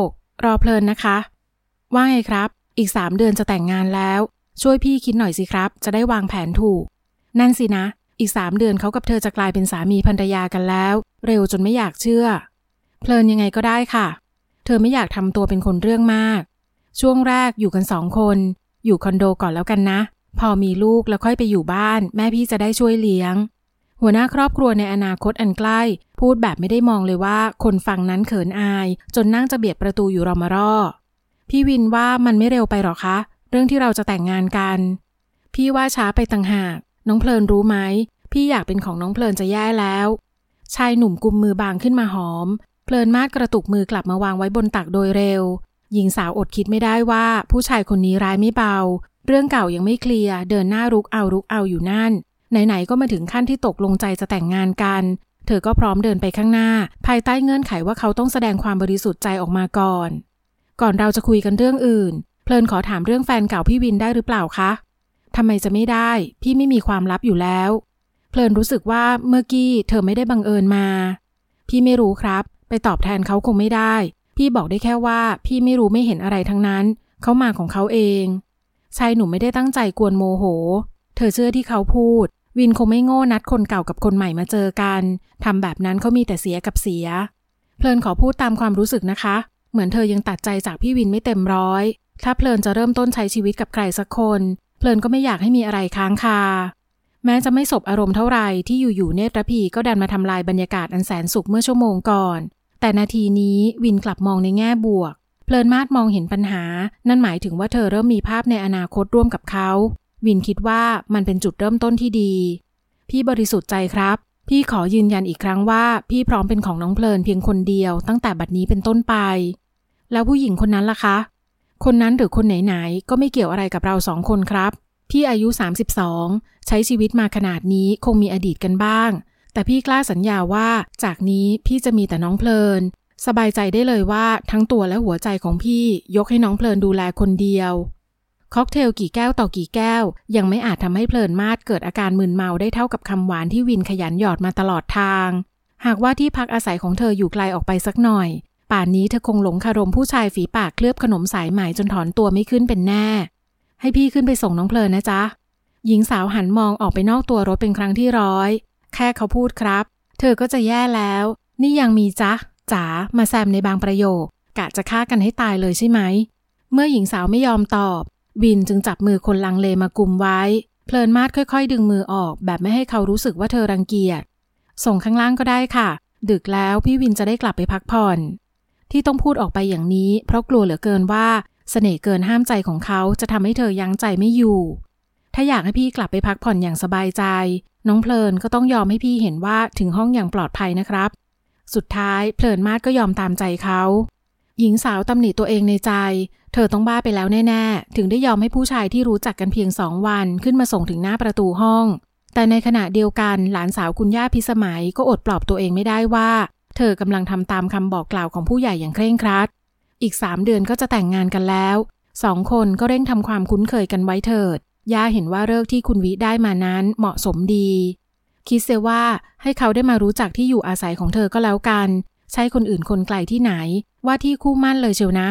6. รอเพลินนะคะ ว่าไงครับ อีกสามเดือนจะแต่งงานแล้ว ช่วยพี่คิดหน่อยสิครับ จะได้วางแผนถูก นั่นสินะ อีกสามเดือนเขากับเธอจะกลายเป็นสามีภรรยากันแล้ว เร็วจนไม่อยากเชื่อ เพลินยังไงก็ได้ค่ะ เธอไม่อยากทำตัวเป็นคนเรื่องมาก ช่วงแรกอยู่กันสองคน อยู่คอนโดก่อนแล้วกันนะ พอมีลูกแล้วค่อยไปอยู่บ้าน แม่พี่จะได้ช่วยเลี้ยง หัวหน้าครอบครัวในอนาคตอันใกล้ พูดแบบไม่ได้มองเลยว่า คนฟังนั้นเขินอาย จนนั่งจะเบียดประตูอยู่รอมารอพี่วินว่ามันไม่เร็วไปหรอคะ เรื่องที่เราจะแต่งงานกัน พี่ว่าช้าไปต่างหาก น้องเพลินรู้ไหม พี่อยากเป็นของน้องเพลินจะแย่แล้ว ชายหนุ่มกุมมือบางขึ้นมาหอม เพลินมากกระตุกมือกลับมาวางไว้บนตักโดยเร็ว หญิงสาวอดคิดไม่ได้ว่า ผู้ชายคนนี้ร้ายไม่เบา เรื่องเก่ายังไม่เคลียร์ เดินหน้ารุกเอารุกเอาอยู่นั่น ไหนๆก็มาถึงขั้นที่ตกลงใจจะแต่งงานกัน เธอก็พร้อมเดินไปข้างหน้า ภายใต้เงื่อนไขว่าเขาต้องแสดงความบริสุทธิ์ใจออกมาก่อน ก่อนเราจะคุยกันเรื่องอื่น เพลินขอถามเรื่องแฟนเก่าพี่วินได้หรือเปล่าคะทำไมจะไม่ได้ พี่ไม่มีความลับอยู่แล้ว เพลินรู้สึกว่าเมื่อกี้เธอไม่ได้บังเอิญมา พี่ไม่รู้ครับ ไปตอบแทนเขาคงไม่ได้ พี่บอกได้แค่ว่า พี่ไม่รู้ไม่เห็นอะไรทั้งนั้น เขามาของเขาเองชายหนุ่มไม่ได้ตั้งใจกวนโมโห เธอเชื่อที่เขาพูด วินคงไม่โง่นัดคนเก่ากับคนใหม่มาเจอกัน ทำแบบนั้นเขามีแต่เสียกับเสีย เพลินขอพูดตามความรู้สึกนะคะ เหมือนเธอยังตัดใจจากพี่วินไม่เต็มร้อย ถ้าเพลินจะเริ่มต้นใช้ชีวิตกับใครสักคน เพลินก็ไม่อยากให้มีอะไรค้างคา แม้จะไม่สบอารมณ์เท่าไหร่ที่อยู่ๆเนตรพีก็ดันมาทำลายบรรยากาศอันแสนสุขเมื่อชั่วโมงก่อน แต่นาทีนี้วินกลับมองในแง่บวก เพลินมาดมองเห็นปัญหา นั่นหมายถึงว่าเธอเริ่มมีภาพในอนาคตร่วมกับเขา วินคิดว่ามันเป็นจุดเริ่มต้นที่ดี พี่บริสุทธิ์ใจครับ พี่ขอยืนยันอีกครั้งว่าพี่พร้อมเป็นของน้องเพลินเพียงคนเดียวตั้งแต่บัดนี้เป็นต้นไป แล้วผู้หญิงคนนั้นล่ะคะ คนนั้นหรือคนไหนๆก็ไม่เกี่ยวอะไรกับเราสองคนครับ พี่อายุ 32 ใช้ชีวิตมาขนาดนี้คงมีอดีตกันบ้าง แต่พี่กล้าสัญญาว่าจากนี้พี่จะมีแต่น้องเพลิน สบายใจได้เลยว่าทั้งตัวและหัวใจของพี่ยกให้น้องเพลินดูแลคนเดียว ค็อกเทลกี่แก้วต่อกี่แก้ว ยังไม่อาจทำให้เพลินมาดเกิดอาการมึนเมาได้เท่ากับคำหวานที่วินขยันหยอดมาตลอดทาง หากว่าที่พักอาศัยของเธออยู่ไกลออกไปสักหน่อย ป่านนี้เธอคงหลงคารมผู้ชายฝีปากเคลือบขนมสายไหมจนถอนตัวไม่ขึ้นเป็นแน่ ให้พี่ขึ้นไปส่งน้องเพลินนะจ๊ะหญิงสาวหันมองออกไปนอกตัวรถเป็นครั้งที่ร้อย แค่เขาพูดครับ เธอก็จะแย่แล้ว นี่ยังมีจ๊ะจ๋ามาแซมในบางประโยคกะจะฆ่ากันให้ตายเลยใช่ไหม เมื่อหญิงสาวไม่ยอมตอบ วินจึงจับมือคนลังเลมากุมไว้ เพลินมาดค่อยๆ ดึงมือออกแบบไม่ให้เขารู้สึกว่าเธอรังเกียจ ส่งข้างล่างก็ได้ค่ะ ดึกแล้วพี่วินจะได้กลับไปพักผ่อน ที่ต้องพูดออกไปอย่างนี้ เพราะกลัวเหลือเกินว่าเสน่ห์เกินห้ามใจของเขาจะทำให้เธอยั้งใจไม่อยู่ ถ้าอยากให้พี่กลับไปพักผ่อนอย่างสบายใจ น้องเพลินก็ต้องยอมให้พี่เห็นว่าถึงห้องอย่างปลอดภัยนะครับ สุดท้ายเพลินมาดก็ยอมตามใจเขา หญิงสาวตำหนิตัวเองในใจ เธอต้องบ้าไปแล้วแน่ๆ ถึงได้ยอมให้ผู้ชายที่รู้จักกันเพียงสองวันขึ้นมาส่งถึงหน้าประตูห้อง แต่ในขณะเดียวกันหลานสาวคุณย่าพิสมัยก็อดปลอบตัวเองไม่ได้ว่า เธอกำลังทำตามคำบอกกล่าวของผู้ใหญ่อย่างเคร่งครัด อีกสามเดือนก็จะแต่งงานกันแล้วสองคนก็เร่งทำความคุ้นเคยกันไว้เถิด ย่าเห็นว่าเลิกที่คุณวิได้มานั้นเหมาะสมดี คิดเสียว่าให้เขาได้มารู้จักที่อยู่อาศัยของเธอก็แล้วกัน ใช่คนอื่นคนไกลที่ไหน ว่าที่คู่มั่นเลยเชียวนะ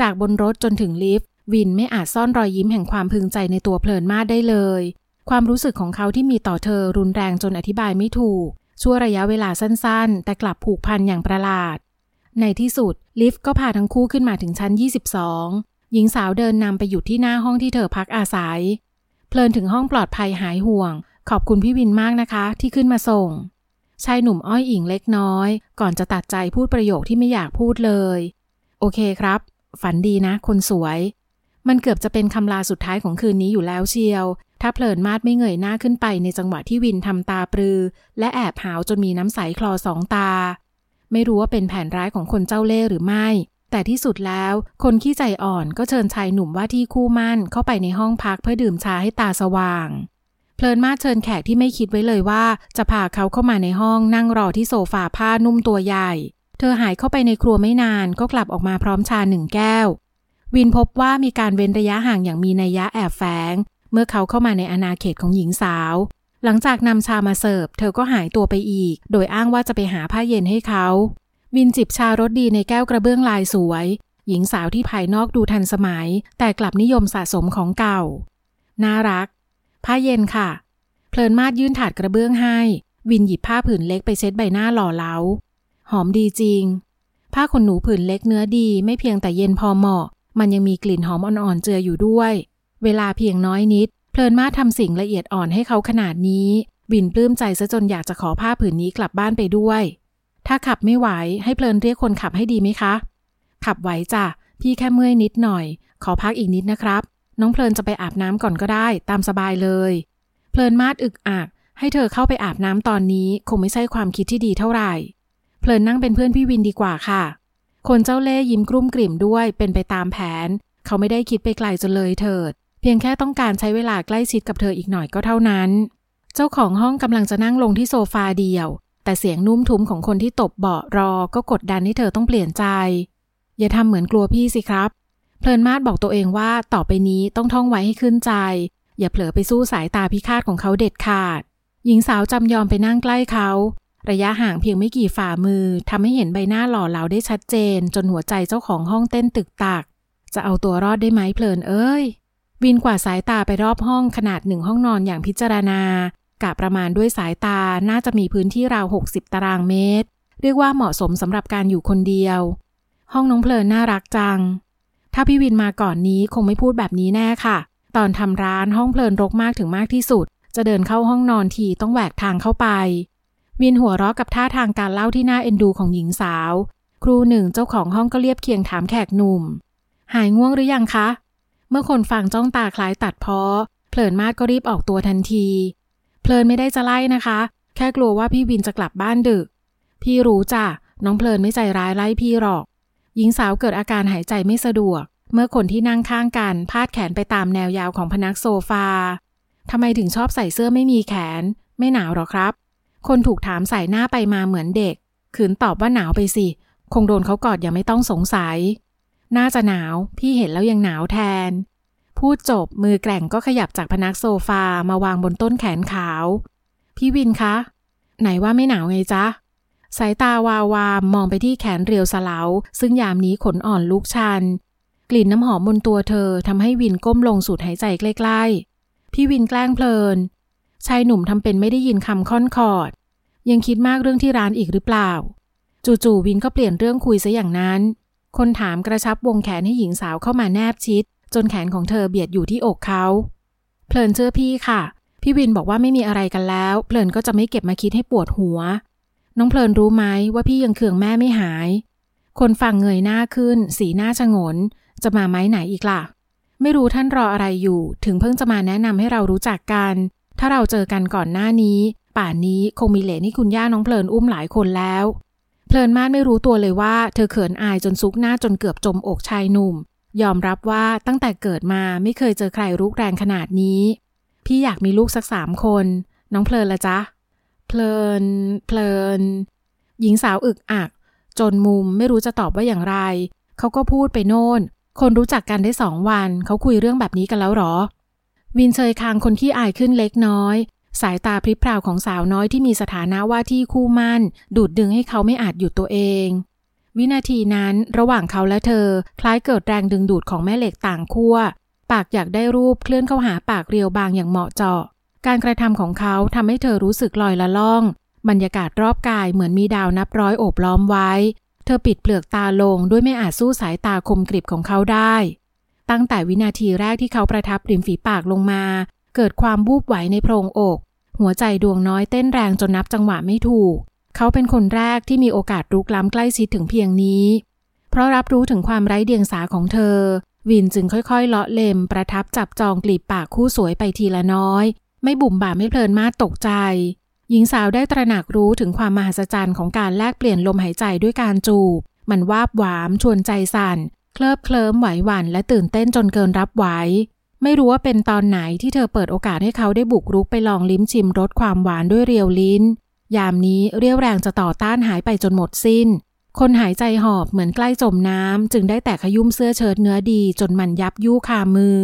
จากบนรถจนถึงลิฟต์ วินไม่อาจซ่อนรอยยิ้มแห่งความพึงใจในตัวเพลินมาดได้เลย ความรู้สึกของเขาที่มีต่อเธอรุนแรงจนอธิบายไม่ถูก ชั่วระยะเวลาสั้นๆ แต่กลับผูกพันอย่างประหลาด ในที่สุดลิฟต์ก็พาทั้งคู่ขึ้นมาถึงชั้น 22 หญิงสาวเดินนำไปหยุดที่หน้าห้องที่เธอพักอาศัย เพลินถึงห้องปลอดภัยหายห่วง ขอบคุณพี่วินมากนะคะ ที่ขึ้นมาส่ง ชายหนุ่มอ้อยอิงเล็กน้อย ก่อนจะตัดใจพูดประโยคที่ไม่อยากพูดเลย โอเคครับ ฝันดีนะ คนสวย มันเกือบจะเป็นคำลาสุดท้ายของคืนนี้อยู่แล้วเชียว ถ้าเพลินมาดไม่เงยหน้าขึ้นไปในจังหวะที่วินทำตาปรือ และแอบหาวจนมีน้ำใสคลอสองตา ไม่รู้ว่าเป็นแผนร้ายของคนเจ้าเล่ห์หรือไม่ แต่ที่สุดแล้ว คนขี้ใจอ่อนก็เชิญชายหนุ่มว่าที่คู่มั่นเข้าไปในห้องพักเพื่อดื่มชาให้ตาสว่าง เพลินมาเชิญแขกที่ไม่คิดไว้เลยว่า จะพาเขาเข้ามาในห้องนั่งรอที่โซฟาผ้านุ่มตัวใหญ่ เธอหายเข้าไปในครัวไม่นานก็กลับออกมาพร้อมชาหนึ่งแก้ว วินพบว่ามีการเว้นระยะห่างอย่างมีนัยยะแอบแฝงเมื่อเขาเข้ามาในอาณาเขตของหญิงสาว หลังจากนำชามาเสิร์ฟเธอก็หายตัวไปอีก โดยอ้างว่าจะไปหาผ้าเย็นให้เขา วินจิบชารสดีในแก้วกระเบื้องลายสวย หญิงสาวที่ภายนอกดูทันสมัย แต่กลับนิยมสะสมของเก่า น่ารัก ผ้าเย็นค่ะ เพลินมาดยื่นถาดกระเบื้องให้ วินหยิบผ้าผืนเล็กไปเช็ดใบหน้าหล่อเหลา หอมดีจริง ผ้าขนหนูผืนเล็กเนื้อดี ไม่เพียงแต่เย็นพอเหมาะ มันยังมีกลิ่นหอมอ่อนๆเจืออยู่ด้วย เวลาเพียงน้อยนิด เพลินมาทำสิ่งละเอียดอ่อนให้เขาขนาดนี้ วินปลื้มใจซะจนอยากจะขอผ้าผืนนี้กลับบ้านไปด้วย ถ้าขับไม่ไหวให้เพลินเรียกคนขับให้ดีไหมคะ ขับไหวจ้ะพี่แค่เมื่อยนิดหน่อย ขอพักอีกนิดนะครับ น้องเพลินจะไปอาบน้ำก่อนก็ได้ ตามสบายเลย เพลินมาดอึกอัก ให้เธอเข้าไปอาบน้ำตอนนี้คงไม่ใช่ความคิดที่ดีเท่าไหร่ เพลินนั่งเป็นเพื่อนพี่วินดีกว่าค่ะ คนเจ้าเล่ยิ้มกลุ้มกลิ่มด้วยเป็นไปตามแผน เขาไม่ได้คิดไปไกลจนเลยเถิด เพียงแค่ต้องการใช้เวลาใกล้ชิดกับเธออีกหน่อยก็เท่านั้น เจ้าของห้องกำลังจะนั่งลงที่โซฟาเดียว แต่เสียงนุ่มทุ้มของคนที่ตบเบาะรอ ก็กดดันให้เธอต้องเปลี่ยนใจ อย่าทำเหมือนกลัวพี่สิครับ เพลินมาดบอกตัวเองว่าต่อไปนี้ต้องท่องไว้ให้ขึ้นใจ อย่าเผลอไปสู้สายตาพิฆาตของเขาเด็ดขาด หญิงสาวจำยอมไปนั่งใกล้เขา ระยะห่างเพียงไม่กี่ฝ่ามือทำให้เห็นใบหน้าหล่อเหลาได้ชัดเจน จนหัวใจเจ้าของห้องเต้นตึกตัก จะเอาตัวรอดได้ไหมเพลินเอ้ยวินกว่าสายตาไปรอบห้องขนาดหนึ่งห้องนอนอย่างพิจารณากะประมาณด้วยสายตาน่าจะมีพื้นที่ราว 60 ตารางเมตร เรียกว่าเหมาะสมสำหรับการอยู่คนเดียว ห้องน้องเพลินน่ารักจัง ถ้าพี่วินมาก่อนนี้คงไม่พูดแบบนี้แน่ค่ะ ตอนทำร้านห้องเพลินรกมากถึงมากที่สุด จะเดินเข้าห้องนอนทีต้องแหวกทางเข้าไป วินหัวเราะกับท่าทางการเล่าที่น่าเอ็นดูของหญิงสาว ครูหนึ่งเจ้าของห้องก็เรียบเคียงถามแขกหนุ่ม หายง่วงหรือยังคะ เมื่อคนฟังจ้องตาคล้ายตัดเพาะเพลินมากก็รีบออกตัวทันที เพลินไม่ได้จะไล่นะคะ แค่กลัวว่าพี่วินจะกลับบ้านดึก พี่รู้จ้ะน้องเพลินไม่ใจร้ายไล่พี่หรอก หญิงสาวเกิดอาการหายใจไม่สะดวก เมื่อคนที่นั่งข้างกัน พาดแขนไปตามแนวยาวของพนักโซฟาทำไมถึงชอบใส่เสื้อไม่มีแขน ไม่หนาวหรอครับ คนถูกถามใส่หน้าไปมาเหมือนเด็ก ขืนตอบว่าหนาวไปสิ คงโดนเขากอดอย่าไม่ต้องสงสัย น่าจะหนาว พี่เห็นแล้วยังหนาวแทน พูดจบมือแกร่งก็ขยับจากพนักโซฟามาวางบนต้นแขนขาว พี่วินคะ ไหนว่าไม่หนาวไงจ๊ะ สายตาวาวามมองไปที่แขนเรียวสลาวซึ่งยามนี้ขนอ่อนลุกชัน กลิ่นน้ำหอมบนตัวเธอทำให้วินก้มลงสูดหายใจใกล้ๆ พี่วินแกล้งเพลิน ชายหนุ่มทำเป็นไม่ได้ยินคำค่อนคอด ยังคิดมากเรื่องที่ร้านอีกหรือเปล่า จู่ๆวินก็เปลี่ยนเรื่องคุยซะอย่างนั้น คนถามกระชับวงแขนให้หญิงสาวเข้ามาแนบชิด จนแขนของเธอเบียดอยู่ที่อกเขาเพลินเชื่อพี่ค่ะ พี่วินบอกว่าไม่มีอะไรกันแล้ว เพลินก็จะไม่เก็บมาคิดให้ปวดหัว น้องเพลินรู้ไหมว่าพี่ยังเคืองแม่ไม่หาย คนฟังเงยหน้าขึ้น สีหน้าชะงน จะมาไม้ไหนอีกล่ะ ไม่รู้ท่านรออะไรอยู่ ถึงเพิ่งจะมาแนะนำให้เรารู้จักกัน ถ้าเราเจอกันก่อนหน้านี้ ป่านนี้คงมีเหลนให้คุณย่าน้องเพลินอุ้มหลายคนแล้ว เพลินมาดไม่รู้ตัวเลยว่า เธอเขินอายจนซุกหน้าจนเกือบจมอกชายหนุ่ม ยอมรับว่าตั้งแต่เกิดมาไม่เคยเจอใครรุกแรงขนาดนี้ พี่อยากมีลูกสักสามคน น้องเพลินละจ๊ะ เพลิน เพลิน หญิงสาวอึกอัก จนมุมไม่รู้จะตอบว่าอย่างไร เขาก็พูดไปโน่น คนรู้จักกันได้สองวัน เขาคุยเรื่องแบบนี้กันแล้วหรอ วินเชยคางคนขี้อายขึ้นเล็กน้อย สายตาพริบพราวของสาวน้อยที่มีสถานะว่าที่คู่มั่น ดูดดึงให้เขาไม่อาจหยุดตัวเอง วินาทีนั้นระหว่างเขาและเธอ คล้ายเกิดแรงดึงดูดของแม่เหล็กต่างขั้วปากอยากได้รูปเคลื่อนเข้าหาปากเรียวบางอย่างเหมาะเจาะ การกระทำของเขาทำให้เธอรู้สึกลอยละล่อง บรรยากาศรอบกายเหมือนมีดาวนับร้อยโอบล้อมไว้ เธอปิดเปลือกตาลงด้วยไม่อาจสู้สายตาคมกริบของเขาได้ ตั้งแต่วินาทีแรกที่เขาประทับริมฝีปากลงมา เกิดความบูบไหวในโพรงอก หัวใจดวงน้อยเต้นแรงจนนับจังหวะไม่ถูก เขาเป็นคนแรกที่มีโอกาสรุกล้ำใกล้ชิดถึงเพียงนี้ เพราะรับรู้ถึงความไร้เดียงสาของเธอ วินจึงค่อยๆ เลาะเล็มประทับจับจองกลีบปากคู่สวยไปทีละน้อย ไม่บุ่มบ่ามไม่เพลินมากตกใจ หญิงสาวได้ตระหนักรู้ถึงความมหัศจรรย์ของการแลกเปลี่ยนลมหายใจด้วยการจูบ มันวาบหวามชวนใจสั่น เคลิบเคลิ้มไหวหวั่นและตื่นเต้นจนเกินรับไหวไม่รู้ว่าเป็นตอนไหนที่เธอเปิดโอกาสให้เขาได้บุกรุกไปลองลิ้มชิมรสความหวานด้วยเรียวลิ้น ยามนี้เรียวแรงจะต่อต้านหายไปจนหมดสิ้น คนหายใจหอบเหมือนใกล้จมน้ำจึงได้แต่ขยุ่มเสื้อเชิ้ตเนื้อดีจนมันยับยุคามือ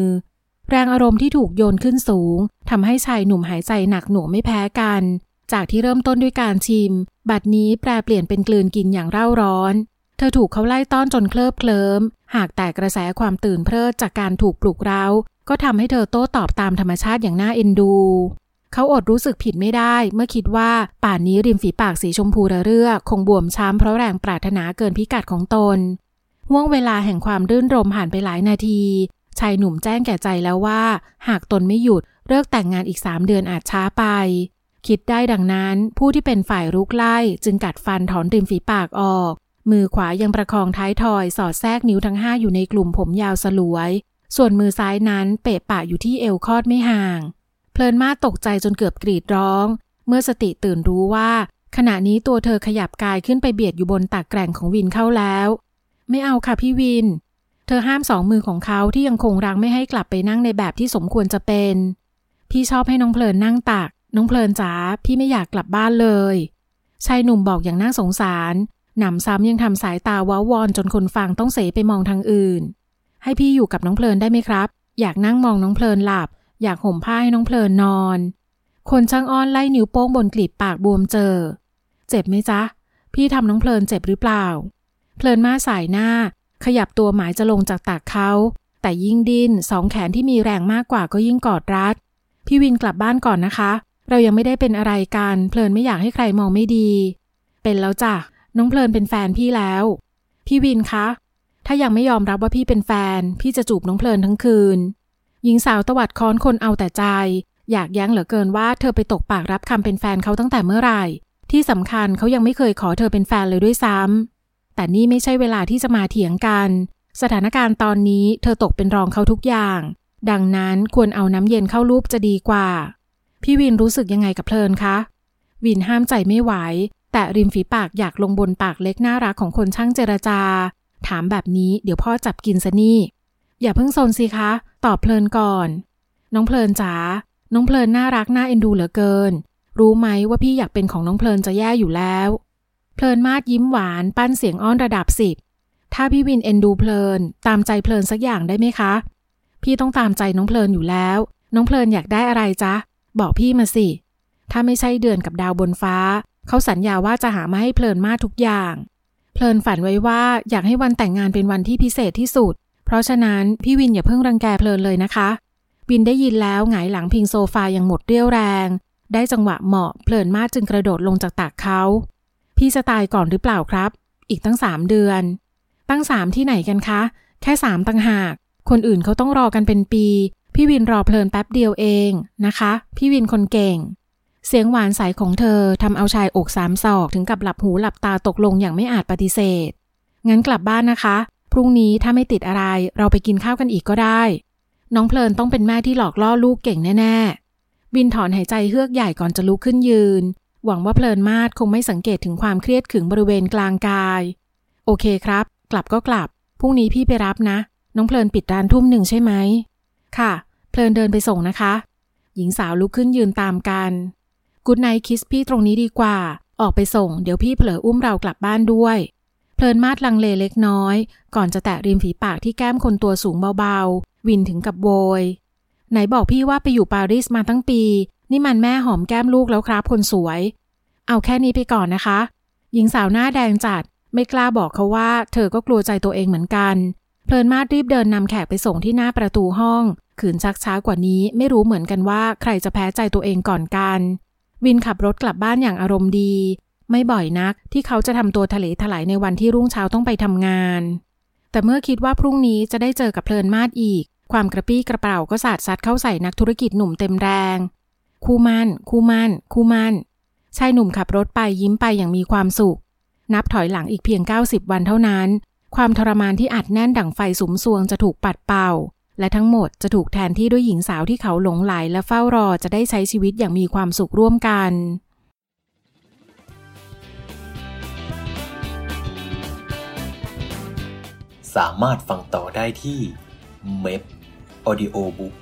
แรงอารมณ์ที่ถูกโยนขึ้นสูงทำให้ชายหนุ่มหายใจหนักหน่วงไม่แพ้กัน จากที่เริ่มต้นด้วยการชิม บัดนี้แปลเปลี่ยนเป็นกลืนกินอย่างเร่าร้อน เธอถูกเขาไล่ต้อนจนเคลิบเคลิ้ม หากแต่กระแสความตื่นเพลิดจากการถูกปลุกเร้า ก็ทำให้เธอโต้ตอบตามธรรมชาติอย่างน่าเอ็นดู เขาอดรู้สึกผิดไม่ได้ เมื่อคิดว่าป่านนี้ริมฝีปากสีชมพูระเรื่อคงบวมช้ำเพราะแรงปรารถนาเกินพิกัดของตนห่วงเวลาแห่งความรื่นรมผ่านไปหลายนาที ชายหนุ่มแจ้งแก่ใจแล้วว่า หากตนไม่หยุดเลิกแต่งงานอีกสามเดือนอาจช้าไป คิดได้ดังนั้นผู้ที่เป็นฝ่ายรุกไล่จึงกัดฟันถอนริมฝีปากออก มือขวายังประคองท้ายทอยสอดแทรกนิ้วทั้งห้าอยู่ในกลุ่มผมยาวสลวย ส่วนมือซ้ายนั้นเปะปะอยู่ที่เอวคอดไม่ห่าง เพลินมาตกใจจนเกือบกรีดร้อง เมื่อสติตื่นรู้ว่า ขณะนี้ตัวเธอขยับกายขึ้นไปเบียดอยู่บนตักแกร่งของวินเข้าแล้ว ไม่เอาค่ะพี่วิน เธอห้ามสองมือของเขาที่ยังคงรังไม่ให้กลับไปนั่งในแบบที่สมควรจะเป็น พี่ชอบให้น้องเพลินนั่งตัก น้องเพลินจ๋าพี่ไม่อยากกลับบ้านเลย ชายหนุ่มบอกอย่างน่าสงสาร หนำซ้ำยังทำสายตาว้าวอนจนคนฟังต้องเสไปมองทางอื่น ให้พี่อยู่กับน้องเพลินได้ไหมครับ อยากนั่งมองน้องเพลินหลับ อยากห่มผ้าให้น้องเพลินนอน คนช่างอ้อนไล่นิ้วโป้งบนกลีบปากบวมเจอ เจ็บไหมจ๊ะ พี่ทำน้องเพลินเจ็บหรือเปล่า เพลินมาสายหน้า ขยับตัวหมายจะลงจากตักเขา แต่ยิ่งดิ้นสองแขนที่มีแรงมากกว่าก็ยิ่งกอดรัด พี่วินกลับบ้านก่อนนะคะ เรายังไม่ได้เป็นอะไรกัน เพลินไม่อยากให้ใครมองไม่ดี เป็นแล้วจ้ะ น้องเพลินเป็นแฟนพี่แล้ว พี่วินคะ ถ้ายังไม่ยอมรับว่าพี่เป็นแฟน พี่จะจูบน้องเพลินทั้งคืน หญิงสาวตวัดค้อนคนเอาแต่ใจ อยากยั้งเหลือเกินว่าเธอไปตกปากรับคำเป็นแฟนเขาตั้งแต่เมื่อไหร่ ที่สำคัญเขายังไม่เคยขอเธอเป็นแฟนเลยด้วยซ้ำ แต่นี่ไม่ใช่เวลาที่จะมาเถียงกัน สถานการณ์ตอนนี้เธอตกเป็นรองเขาทุกอย่าง ดังนั้นควรเอาน้ำเย็นเข้ารูปจะดีกว่า พี่วินรู้สึกยังไงกับเพลินคะ วินห้ามใจไม่ไหว แต่ริมฝีปากอยากลงบนปากเล็กน่ารักของคนช่างเจรจา ถามแบบนี้เดี๋ยวพ่อจับกินซะนี่ อย่าเพิ่งโซนสิคะ ตอบเพลินก่อน น้องเพลินจ๋า น้องเพลินน่ารักน่าเอ็นดูเหลือเกิน รู้ไหมว่าพี่อยากเป็นของน้องเพลินจะแย่อยู่แล้ว เพลินมาดยิ้มหวานปั้นเสียงอ้อนระดับสิบถ้าพี่วินเอ็นดูเพลิน ตามใจเพลินสักอย่างได้ไหมคะ พี่ต้องตามใจน้องเพลินอยู่แล้ว น้องเพลินอยากได้อะไรจ๊ะ บอกพี่มาสิ ถ้าไม่ใช่เดือนกับดาวบนฟ้า เขาสัญญาว่าจะหามาให้เพลินมากทุกอย่าง เพลินฝันไว้ว่าอยากให้วันแต่งงานเป็นวันที่พิเศษที่สุด เพราะฉะนั้นพี่วินอย่าเพิ่งรังแกเพลินเลยนะคะ วินได้ยินแล้วหงายหลังพิงโซฟาอย่างหมดเรี่ยวแรง ได้จังหวะเหมาะเพลินมากจึงกระโดดลงจากตักเขา พี่จะตายก่อนหรือเปล่าครับ อีกตั้งสามเดือน ตั้งสามที่ไหนกันคะ แค่สามตั้งหาก คนอื่นเขาต้องรอกันเป็นปี พี่วินรอเพลินแป๊บเดียวเองนะคะ พี่วินคนเก่ง เสียงหวานใสของเธอทำเอาชายอกสามศอกถึงกับหลับหูหลับตาตกลงอย่างไม่อาจปฏิเสธ งั้นกลับบ้านนะคะ พรุ่งนี้ถ้าไม่ติดอะไรเราไปกินข้าวกันอีกก็ได้ น้องเพลินต้องเป็นแม่ที่หลอกล่อลูกเก่งแน่ๆวินถอนหายใจเฮือกใหญ่ก่อนจะลุกขึ้นยืน หวังว่าเพลินมาดคงไม่สังเกตถึงความเครียดขึงบริเวณกลางกาย โอเคครับ กลับก็กลับ พรุ่งนี้พี่ไปรับนะ น้องเพลินปิดร้านทุ่มหนึ่งใช่ไหม ค่ะ เพลินเดินไปส่งนะคะ หญิงสาวลุกขึ้นยืนตามกัน กูดไนคิสพี่ตรงนี้ดีกว่า ออกไปส่ง เดี๋ยวพี่เผลออุ้มเรากลับบ้านด้วย เพลินมาดลังเลเล็กน้อย ก่อนจะแตะริมฝีปากที่แก้มคนตัวสูงเบาๆ วินถึงกับโวย ไหนบอกพี่ว่าไปอยู่ปารีสมาตั้งปี นี่มันแม่หอมแก้มลูกแล้วครับคนสวย เอาแค่นี้ไปก่อนนะคะ หญิงสาวหน้าแดงจัดไม่กล้าบอกเขาว่า เธอก็กลัวใจตัวเองเหมือนกัน เพลินมาดรีบเดินนำแขกไปส่งที่หน้าประตูห้อง ขืนชักช้ากว่านี้ไม่รู้เหมือนกันว่าใครจะแพ้ใจตัวเองก่อนกัน วินขับรถกลับบ้านอย่างอารมณ์ดี ไม่บ่อยนักที่เขาจะทำตัวทะเลถลายในวันที่รุ่งเช้าต้องไปทำงาน แต่เมื่อคิดว่าพรุ่งนี้จะได้เจอกับเพลินมาดอีก ความกระปี้กระเป๋าก็สาดซัดเข้าใส่นักธุรกิจหนุ่มเต็มแรง คู่มันคู่มันคู่มันชายหนุ่มขับรถไปยิ้มไปอย่างมีความสุข นับถอยหลังอีกเพียง 90 วันเท่านั้น ความทรมานที่อัดแน่นดั่งไฟสุมสวงจะถูกปัดเป่า และทั้งหมดจะถูกแทนที่ด้วยหญิงสาวที่เขาหลงไหลและเฝ้ารอจะได้ใช้ชีวิตอย่างมีความสุขร่วมกันสามารถฟังต่อได้ที่เม p Audio Book